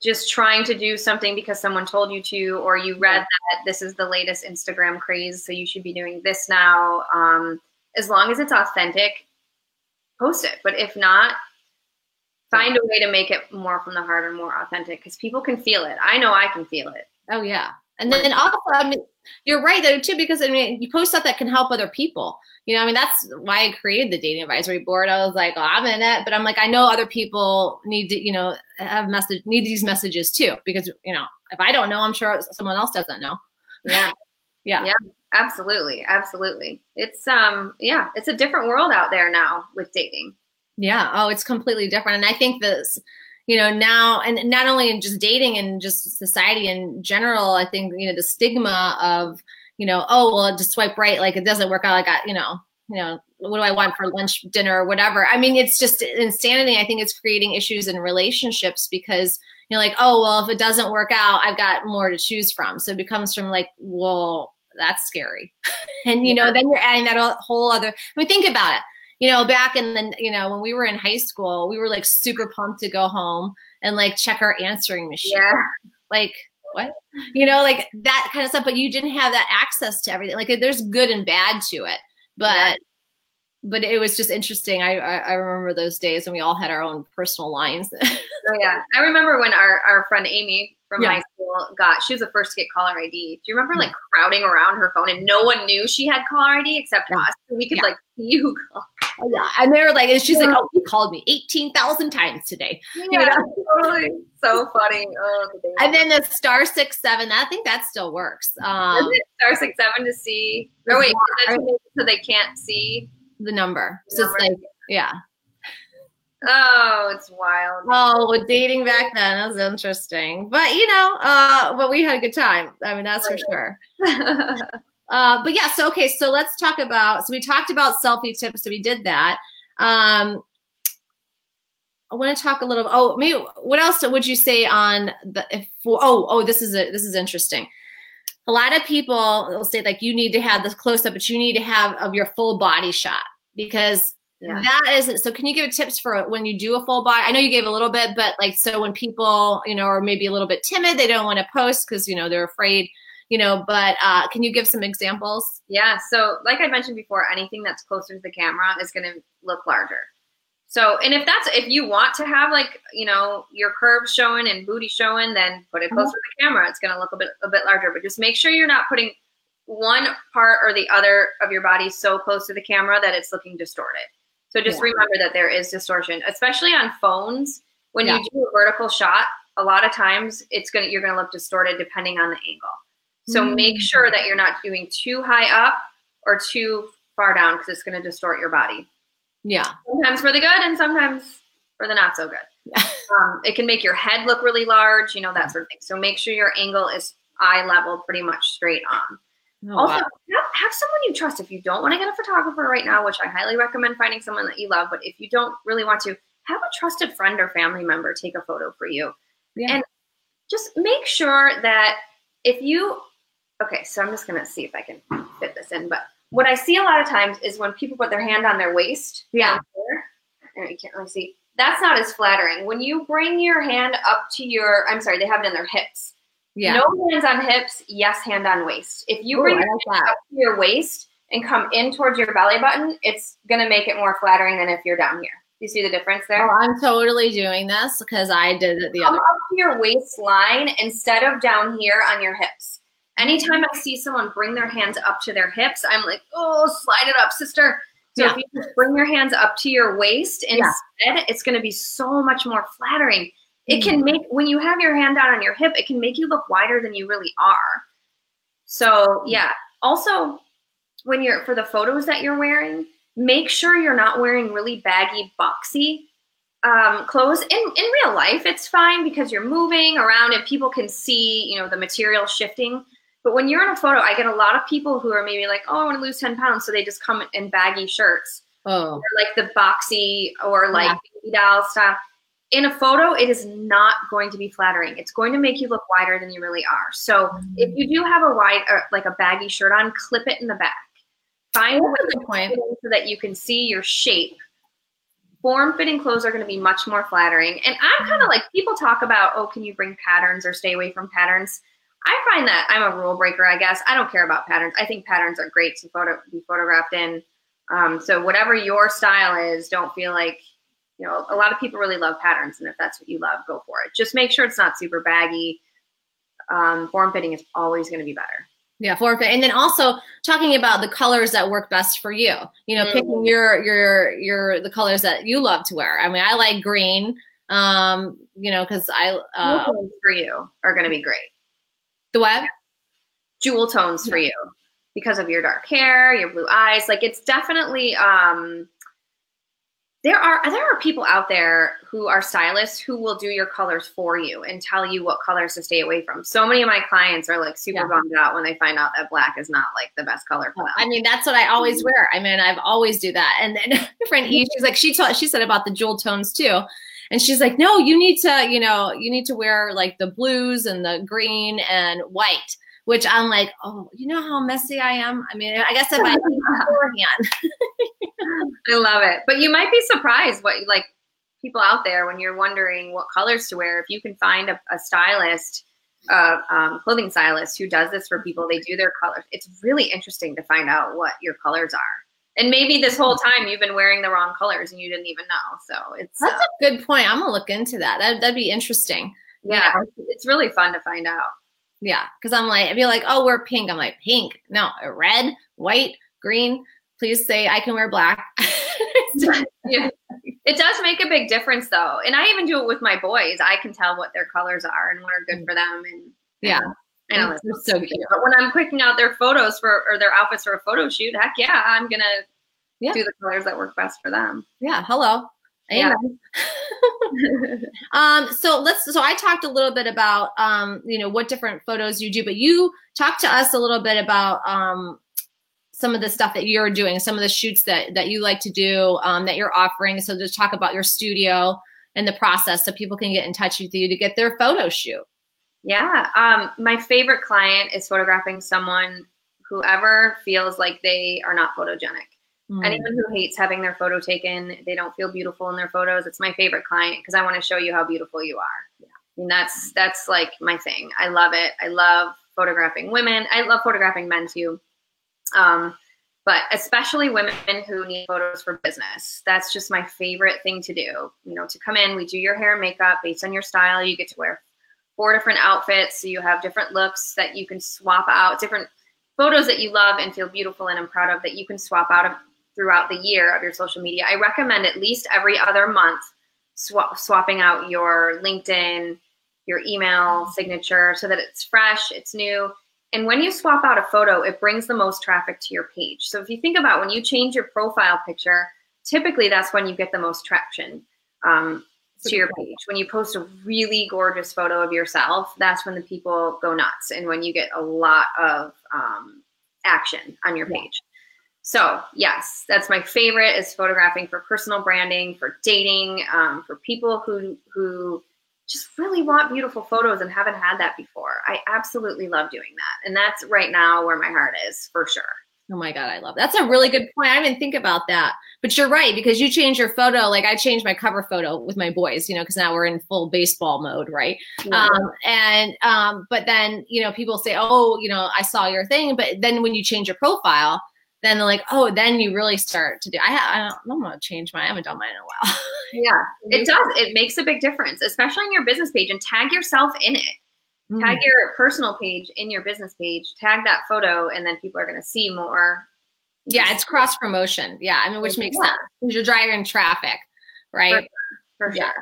[SPEAKER 2] just trying to do something because someone told you to, or you read that this is the latest Instagram craze, so you should be doing this now. Um, as long as it's authentic, post it. But if not, find a way to make it more from the heart and more authentic because people can feel it. I know I can feel it.
[SPEAKER 1] Oh yeah. And then also, I mean, you're right though too, because I mean, you post stuff that can help other people. You know, I mean, that's why I created the dating advisory board. I was like, oh, I'm in it, but I'm like, I know other people need to, you know, have message need these messages too, because you know, if I don't know, I'm sure someone else doesn't know.
[SPEAKER 2] Yeah, *laughs* yeah, yeah, absolutely, absolutely. It's um, yeah, it's a different world out there now with dating.
[SPEAKER 1] Yeah. Oh, it's completely different. And I think this, you know, now, and not only in just dating and just society in general, I think, you know, the stigma of, you know, oh, well, just swipe right, like it doesn't work out. I, you know, you know, what do I want for lunch, dinner, or whatever. I mean, it's just insanity. I think it's creating issues in relationships because you're like, oh, well, if it doesn't work out, I've got more to choose from. So it becomes from like, well, that's scary. *laughs* and, you know, then you're adding that whole other, I mean, think about it you know, back in the, you know, when we were in high school, we were like super pumped to go home and like check our answering machine.
[SPEAKER 2] Yeah.
[SPEAKER 1] Like, what? You know, like that kind of stuff. But you didn't have that access to everything. Like, there's good and bad to it. But, yeah. but it was just interesting. I, I, I remember those days when we all had our own personal lines. *laughs*
[SPEAKER 2] oh yeah, I remember when our our friend Amy from yeah. high school got she was the first to get caller ID. Do you remember like crowding around her phone and no one knew she had caller ID except yeah. us? we could like see who *laughs* called.
[SPEAKER 1] Yeah, and they were like, and she's like, "Oh, he called me eighteen thousand times today."
[SPEAKER 2] Yeah, you know? *laughs* totally. So funny. Oh,
[SPEAKER 1] the and then the star six seven. I think that still works.
[SPEAKER 2] Um, star six seven to see. Oh wait, so they can't see
[SPEAKER 1] the number. The so number. it's like, yeah.
[SPEAKER 2] Oh, it's wild.
[SPEAKER 1] Oh, with dating back then, that was interesting. But you know, uh, but we had a good time. I mean, that's for *laughs* sure. *laughs* uh, but yeah, so okay, so let's talk about. So we talked about selfie tips. So we did that. Um, I want to talk a little. Oh, maybe what else would you say on the? If, oh, oh, this is a this is interesting. A lot of people will say like you need to have this close up, but you need to have of your full body shot because yeah. That is so. Can you give tips for when you do a full body? I know you gave a little bit, but like so when people you know are maybe a little bit timid, they don't want to post because you know they're afraid. You know, but uh, can you give some examples?
[SPEAKER 2] Yeah. So like I mentioned before, anything that's closer to the camera is going to look larger. So, and if that's if you want to have like you know your curves showing and booty showing, then put it closer mm-hmm. to the camera. It's going to look a bit a bit larger. But just make sure you're not putting one part or the other of your body so close to the camera that it's looking distorted. So just yeah. remember that there is distortion, especially on phones. When yeah. you do a vertical shot, a lot of times it's gonna you're gonna look distorted depending on the angle. So mm-hmm. make sure that you're not doing too high up or too far down because it's gonna distort your body.
[SPEAKER 1] Yeah.
[SPEAKER 2] Sometimes for the good and sometimes for the not so good. *laughs* um, it can make your head look really large, you know, that sort of thing. So make sure your angle is eye level pretty much straight on. Oh, also, wow. have, have someone you trust. If you don't want to get a photographer right now, which I highly recommend finding someone that you love, but if you don't really want to, have a trusted friend or family member take a photo for you. Yeah. And just make sure that if you, okay, so I'm just going to see if I can fit this in, but what I see a lot of times is when people put their hand on their waist.
[SPEAKER 1] Yeah.
[SPEAKER 2] Here, you can't really see. That's not as flattering. When you bring your hand up to your, I'm sorry, they have it in their hips. Yeah. No hands on hips, yes, hand on waist. If you bring your like up to your waist and come in towards your belly button, it's going to make it more flattering than if you're down here. You see the difference there?
[SPEAKER 1] Oh, I'm totally doing this because I did it the
[SPEAKER 2] come
[SPEAKER 1] other.
[SPEAKER 2] Come up to your waistline instead of down here on your hips. Anytime I see someone bring their hands up to their hips, I'm like, oh, slide it up, sister. So yeah. if you just bring your hands up to your waist instead, yeah. it's going to be so much more flattering. It can mm-hmm. make when you have your hand down on your hip, it can make you look wider than you really are. So yeah. Also, when you're for the photos that you're wearing, make sure you're not wearing really baggy, boxy um, clothes. In in real life, it's fine because you're moving around and people can see, you know, the material shifting. But when you're in a photo, I get a lot of people who are maybe like, "Oh, I want to lose ten pounds," so they just come in baggy shirts,
[SPEAKER 1] oh, or
[SPEAKER 2] like the boxy or like yeah. doll style. In a photo, it is not going to be flattering. It's going to make you look wider than you really are. So mm-hmm. if you do have a wide, or like a baggy shirt on, clip it in the back. Find a way point so that you can see your shape. Form fitting clothes are going to be much more flattering. And I'm kind of mm-hmm. like people talk about, oh, can you bring patterns or stay away from patterns? I find that I'm a rule breaker, I guess. I don't care about patterns. I think patterns are great to photo be photographed in. Um, so whatever your style is, don't feel like you know. A lot of people really love patterns, and if that's what you love, go for it. Just make sure it's not super baggy. Um, form fitting is always going to be better.
[SPEAKER 1] Yeah, form fit, and then also talking about the colors that work best for you. You know, mm-hmm. picking your your your the colors that you love to wear. I mean, I like green. Um, you know, because I uh,
[SPEAKER 2] for you are going to be great.
[SPEAKER 1] The web?
[SPEAKER 2] Jewel tones for you because of your dark hair, your blue eyes. Like it's definitely um there are there are people out there who are stylists who will do your colors for you and tell you what colors to stay away from. So many of my clients are like super yeah. bummed out when they find out that black is not like the best color for them.
[SPEAKER 1] I mean, that's what I always wear. I mean, I've always do that. And then friend E, she's like, she taught, she said about the jewel tones too. And she's like, no, you need to, you know, you need to wear like the blues and the green and white, which I'm like, oh, you know how messy I am? I mean, I guess if I beforehand. *laughs*
[SPEAKER 2] I love it. But you might be surprised what like people out there when you're wondering what colors to wear. If you can find a, a stylist, a um, clothing stylist who does this for people, they do their colors. It's really interesting to find out what your colors are. And maybe this whole time you've been wearing the wrong colors and you didn't even know. So it's
[SPEAKER 1] that's uh, a good point. I'm gonna look into that. that that'd be interesting.
[SPEAKER 2] Yeah, yeah. it's really fun to find out.
[SPEAKER 1] Yeah, because I'm like, I'd be like, oh, we're pink. I'm like, pink. No, red, white, green. Please say I can wear black. *laughs* *laughs*
[SPEAKER 2] yeah. It does make a big difference though. And I even do it with my boys. I can tell what their colors are and what are good for them. And
[SPEAKER 1] yeah.
[SPEAKER 2] And know it's so cute. But when I'm picking out their photos for or their outfits for a photo shoot, heck yeah, I'm gonna yeah. do the colors that work best for them.
[SPEAKER 1] Yeah. Hello. Yeah. *laughs* um, so let's so I talked a little bit about um, you know, what different photos you do, but you talked to us a little bit about um some of the stuff that you're doing, some of the shoots that that you like to do, um, that you're offering. So just talk about your studio and the process so people can get in touch with you to get their photo shoot.
[SPEAKER 2] Yeah. Um, my favorite client is photographing someone whoever feels like they are not photogenic. Mm. Anyone who hates having their photo taken, they don't feel beautiful in their photos. It's my favorite client because I want to show you how beautiful you are. Yeah. I mean, that's that's like my thing. I love it. I love photographing women. I love photographing men too. Um, but especially women who need photos for business. That's just my favorite thing to do. You know, to come in, we do your hair and makeup based on your style. You get to wear four different outfits. So you have different looks that you can swap out, different photos that you love and feel beautiful in and proud of that you can swap out of throughout the year of your social media. I recommend at least every other month swap, swapping out your LinkedIn, your email signature so that it's fresh, it's new. And when you swap out a photo, it brings the most traffic to your page. So if you think about when you change your profile picture, typically that's when you get the most traction. Um, to your page. When you post a really gorgeous photo of yourself, that's when the people go nuts and when you get a lot of um, action on your page. So yes, that's my favorite is photographing for personal branding, for dating, um, for people who who just really want beautiful photos and haven't had that before. I absolutely love doing that, and that's right now where my heart is for sure.
[SPEAKER 1] Oh my God, I love that. That's a really good point. I didn't think about that. But you're right, because you change your photo. Like I changed my cover photo with my boys, you know, because now we're in full baseball mode, right? Yeah. Um, and um, but then, you know, people say, Oh, you know, I saw your thing. But then when you change your profile, then they're like, oh, then you really start to do. I, ha- I don't, I'm gonna change mine. I haven't done mine in a while.
[SPEAKER 2] yeah, *laughs* it does. It makes a big difference, especially on your business page, and tag yourself in it. Mm. Tag your personal page in your business page. Tag that photo, and then people are gonna see more.
[SPEAKER 1] Yeah, it's cross promotion. Yeah, I mean, which makes yeah. sense because you're driving traffic, right?
[SPEAKER 2] For, for sure.
[SPEAKER 1] Yeah.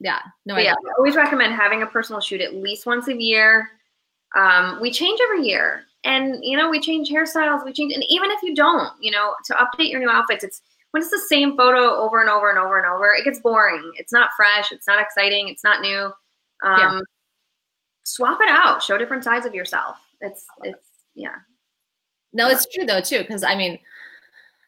[SPEAKER 1] Yeah.
[SPEAKER 2] No, I yeah. I always recommend having a personal shoot at least once a year. Um, we change every year and you know we change hairstyles we change and even if you don't you know to update your new outfits it's when it's the same photo over and over and over and over it gets boring it's not fresh it's not exciting it's not new um, yeah. Swap it out show different sides of yourself it's it's yeah
[SPEAKER 1] no it's true though too because i mean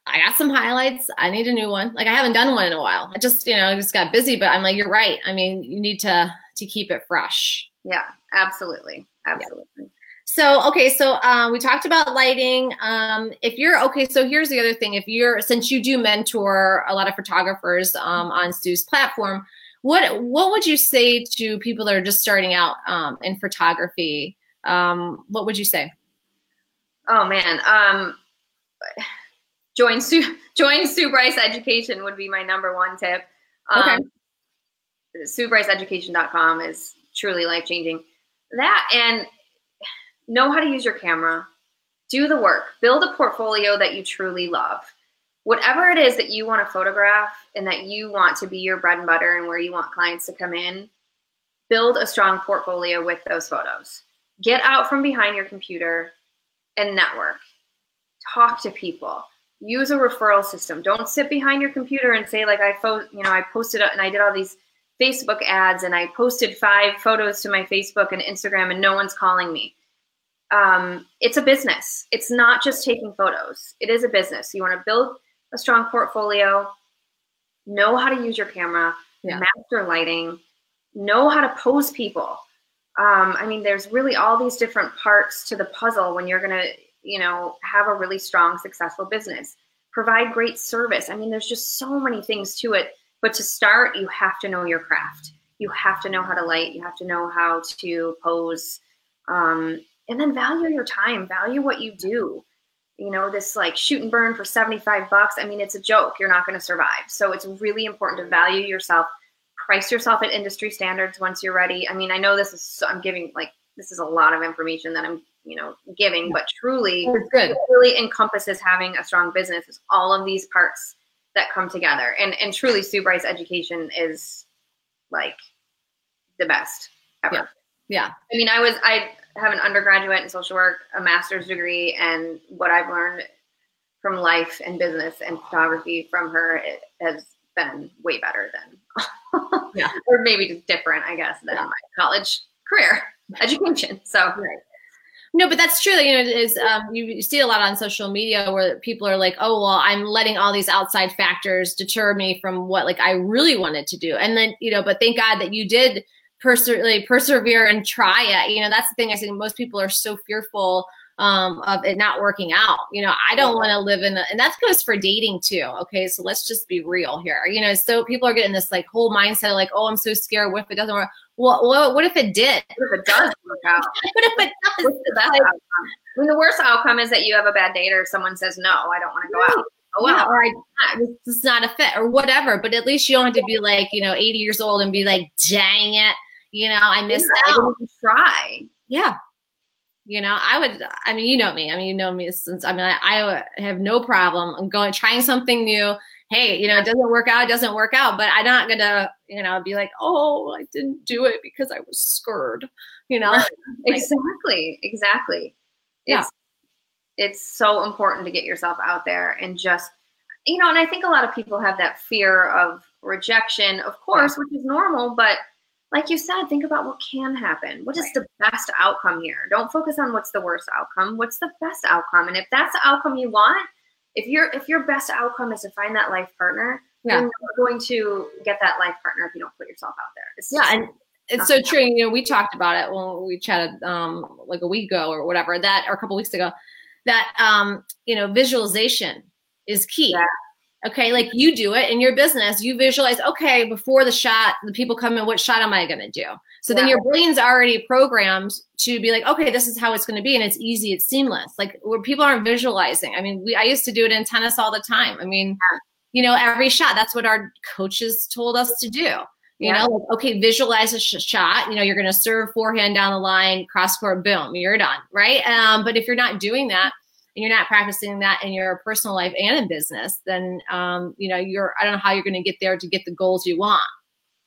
[SPEAKER 1] I got some highlights. I need a new one. Like I haven't done one in a while. I just, you know, I just got busy, but I'm like, you're right. I mean, you need to to keep it fresh.
[SPEAKER 2] Yeah, absolutely. Absolutely. Yeah.
[SPEAKER 1] So, okay, so um, we talked about lighting. Um, if you're okay, so here's the other thing. If you're, since you do mentor a lot of photographers um, on Sue's platform, what what would you say to people that are just starting out um, in photography? Um, what would you say?
[SPEAKER 2] Oh man, um, join Sue *laughs* join Sue Bryce Education would be my number one tip. okay. Um, SueBryceEducation.com is truly life changing. That and know how to use your camera, do the work, build a portfolio that you truly love. Whatever it is that you want to photograph and that you want to be your bread and butter and where you want clients to come in, build a strong portfolio with those photos. Get out from behind your computer and network. Talk to people. Use a referral system. Don't sit behind your computer and say like I fo- you know I posted and I did all these Facebook ads and I posted five photos to my Facebook and Instagram and no one's calling me um, it's a business. It's not just taking photos. It is a business. You want to build a strong portfolio, know how to use your camera, yeah. master lighting, know how to pose people. Um, I mean, there's really all these different parts to the puzzle when you're going to, you know, have a really strong, successful business. Provide great service. I mean, there's just so many things to it. But to start, you have to know your craft. You have to know how to light. You have to know how to pose. Um, and then value your time, value what you do. You know, this like shoot and burn for 75 bucks. I mean, it's a joke. You're not going to survive. So it's really important to value yourself, price yourself at industry standards once you're ready. I mean, I know this is, I'm giving like, this is a lot of information that I'm, you know, giving, but truly, oh, it really encompasses having a strong business is all of these parts that come together. And, and truly, Sue Bryce education is like the best ever.
[SPEAKER 1] Yeah. Yeah.
[SPEAKER 2] I mean, I was, I, have an undergraduate in social work, a master's degree, and what I've learned from life and business and photography from her has been way better than, *laughs* yeah, or maybe just different, I guess, than yeah. my college career *laughs* education. So. Right.
[SPEAKER 1] No, but that's true. You know, is um, you see a lot on social media where people are like, "Oh, well, I'm letting all these outside factors deter me from what like I really wanted to do." And then, you know, but thank God that you did perse- persevere and try it. You know, that's the thing I think most people are so fearful um, of it not working out. You know, I don't want to live in, a, and that goes for dating too. Okay, so let's just be real here. You know, so people are getting this like whole mindset of like, oh, I'm so scared. What if it doesn't work? Well, what, what if it did?
[SPEAKER 2] What if it does work out? *laughs* what if it does? The like. I mean, the worst outcome is that you have a bad date or someone says, no, I don't want to go out. Oh, yeah,
[SPEAKER 1] or I, this is not a fit or whatever. But at least you don't have to be like, you know, 80 years old and be like, dang it, you know, I missed yeah, out.
[SPEAKER 2] I try.
[SPEAKER 1] Yeah. You know, I would, I mean, you know me. I mean, you know me since, I mean, I, I have no problem. I'm going, trying something new. Hey, you know, it doesn't work out, it doesn't work out, but I'm not going to, you know, be like, oh, I didn't do it because I was scared, you know? Right. *laughs*
[SPEAKER 2] exactly. Exactly. Yeah. It's, it's so important to get yourself out there and just, you know, and I think a lot of people have that fear of rejection, of course, which is normal, but like you said, think about what can happen. What is the best outcome here? Don't focus on what's the worst outcome. What's the best outcome? And if that's the outcome you want, if your if your best outcome is to find that life partner, yeah. you're going to get that life partner if you don't put yourself out there.
[SPEAKER 1] It's yeah, and it's so true. You know, we talked about it when we chatted um, like a week ago or whatever that, or a couple weeks ago. That um, you know, visualization is key. Yeah. Okay, like you do it in your business, you visualize, okay, before the shot, the people come in, what shot am I gonna do? So then your brain's already programmed to be like, okay, this is how it's gonna be, and it's easy, it's seamless. Like where people aren't visualizing. I mean, we I used to do it in tennis all the time. I mean, yeah. you know, every shot, that's what our coaches told us to do. You yeah. know, like, okay, visualize a sh- shot. You know, you're going to serve forehand down the line, cross court, boom, you're done, right? Um, but if you're not doing that, and you're not practicing that in your personal life and in business, then um, you know you're. I don't know how you're going to get there to get the goals you want.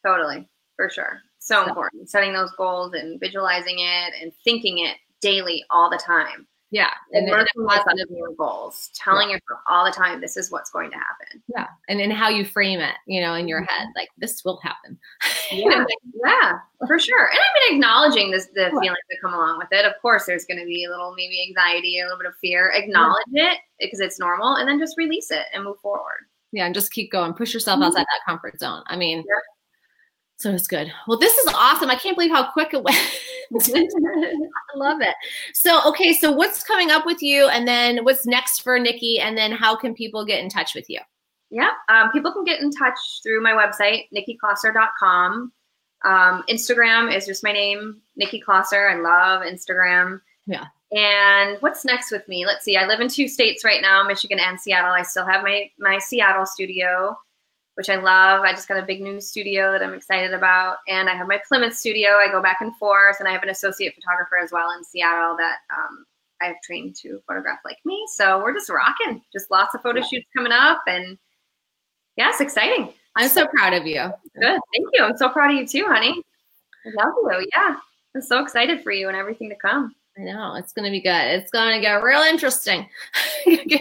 [SPEAKER 2] Totally, for sure. So, so important. Setting those goals and visualizing it and thinking it daily all the time.
[SPEAKER 1] Yeah.
[SPEAKER 2] And, and positive your goals, telling yeah. yourself all the time, this is what's going to happen.
[SPEAKER 1] Yeah. And then how you frame it, you know, in your mm-hmm. head, like this will happen. *laughs*
[SPEAKER 2] Yeah. yeah, for sure. And I mean, acknowledging this, the yeah. feelings that come along with it. Of course, there's going to be a little maybe anxiety, a little bit of fear. Acknowledge yeah. it because it's normal and then just release it and move forward.
[SPEAKER 1] Yeah. And just keep going. Push yourself mm-hmm. outside that comfort zone. I mean, so it's good. Well, this is awesome. I can't believe how quick it went. *laughs* *laughs* I love it. So, okay, so what's coming up with you, and then what's next for Nikki, and then how can people get in touch with you?
[SPEAKER 2] Yeah, um, people can get in touch through my website, nikkiclosser.com. Um, Instagram is just my name, Nikki Closser. I love Instagram.
[SPEAKER 1] Yeah.
[SPEAKER 2] And what's next with me? Let's see. I live in two states right now, Michigan and Seattle. I still have my my Seattle studio which I love. I just got a big new studio that I'm excited about. And I have my Plymouth studio. I go back and forth, and I have an associate photographer as well in Seattle that um, I have trained to photograph like me. So we're just rocking. Just lots of photo shoots coming up, and yeah, it's exciting.
[SPEAKER 1] I'm so proud of you.
[SPEAKER 2] Good. Thank you. I'm so proud of you too, honey. I love you. Yeah. I'm so excited for you and everything to come.
[SPEAKER 1] I know it's going to be good. It's going to get real interesting. oh,
[SPEAKER 2] yeah.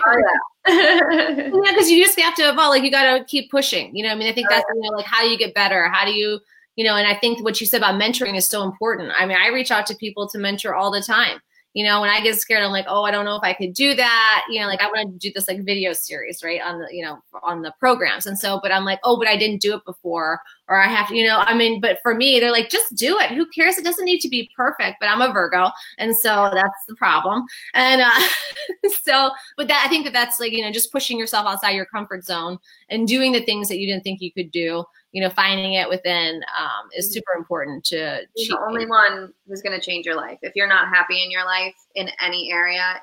[SPEAKER 2] *laughs*
[SPEAKER 1] because you just have to evolve. Like you got to keep pushing. You know, I mean, I think that's you know, like how do you get better? How do you, you know? And I think what you said about mentoring is so important. I mean, I reach out to people to mentor all the time you know when i get scared i'm like oh i don't know if i could do that you know like i want to do this like video series right on the you know on the programs and so but i'm like oh but i didn't do it before or i have to you know i mean but for me they're like just do it who cares it doesn't need to be perfect but i'm a virgo and so that's the problem and uh *laughs* so but that i think that that's like you know just pushing yourself outside your comfort zone and doing the things that you didn't think you could do you know, finding it within um, is super important to.
[SPEAKER 2] The only one who's going to change your life. If you're not happy in your life in any area,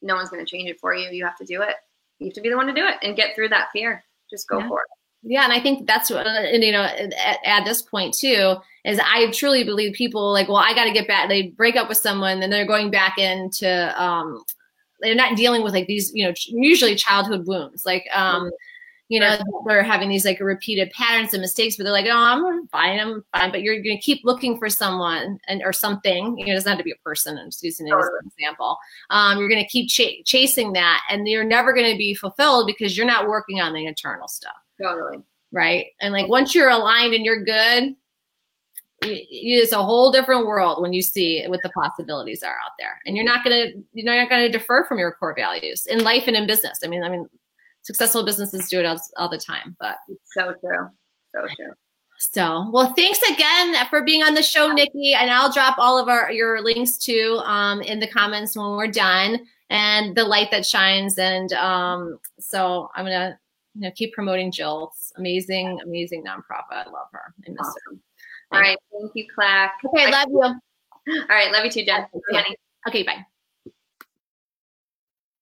[SPEAKER 2] no one's going to change it for you. You have to do it. You have to be the one to do it and get through that fear. Just go
[SPEAKER 1] yeah.
[SPEAKER 2] for it.
[SPEAKER 1] Yeah, and I think that's what, and you know, at, at, this point too, is I truly believe people like, well, I got to get back. They break up with someone, then they're going back into, um, they're not dealing with like these, you know, usually childhood wounds, like, um, you know they're having these like repeated patterns and mistakes but they're like oh i'm fine i'm fine but you're going to keep looking for someone and or something you know it doesn't have to be a person i'm just using it as an example um, you're going to keep ch- chasing that and you're never going to be fulfilled because you're not working on the internal stuff
[SPEAKER 2] totally
[SPEAKER 1] right and like once you're aligned and you're good it's a whole different world when you see what the possibilities are out there and you're not going to you're not going to defer from your core values in life and in business i mean i mean successful businesses do it all, all the time. But
[SPEAKER 2] it's so true. So true.
[SPEAKER 1] So, well, thanks again for being on the show, Nikki. And I'll drop all of our your links too um, in the comments when we're done, and the light that shines. And um, so, I'm gonna you know keep promoting Jill's amazing, amazing nonprofit. I love her. I miss
[SPEAKER 2] awesome. her. All right, thank you, Clack.
[SPEAKER 1] Okay, I love you.
[SPEAKER 2] All right, love you too, Jen.
[SPEAKER 1] Okay, bye.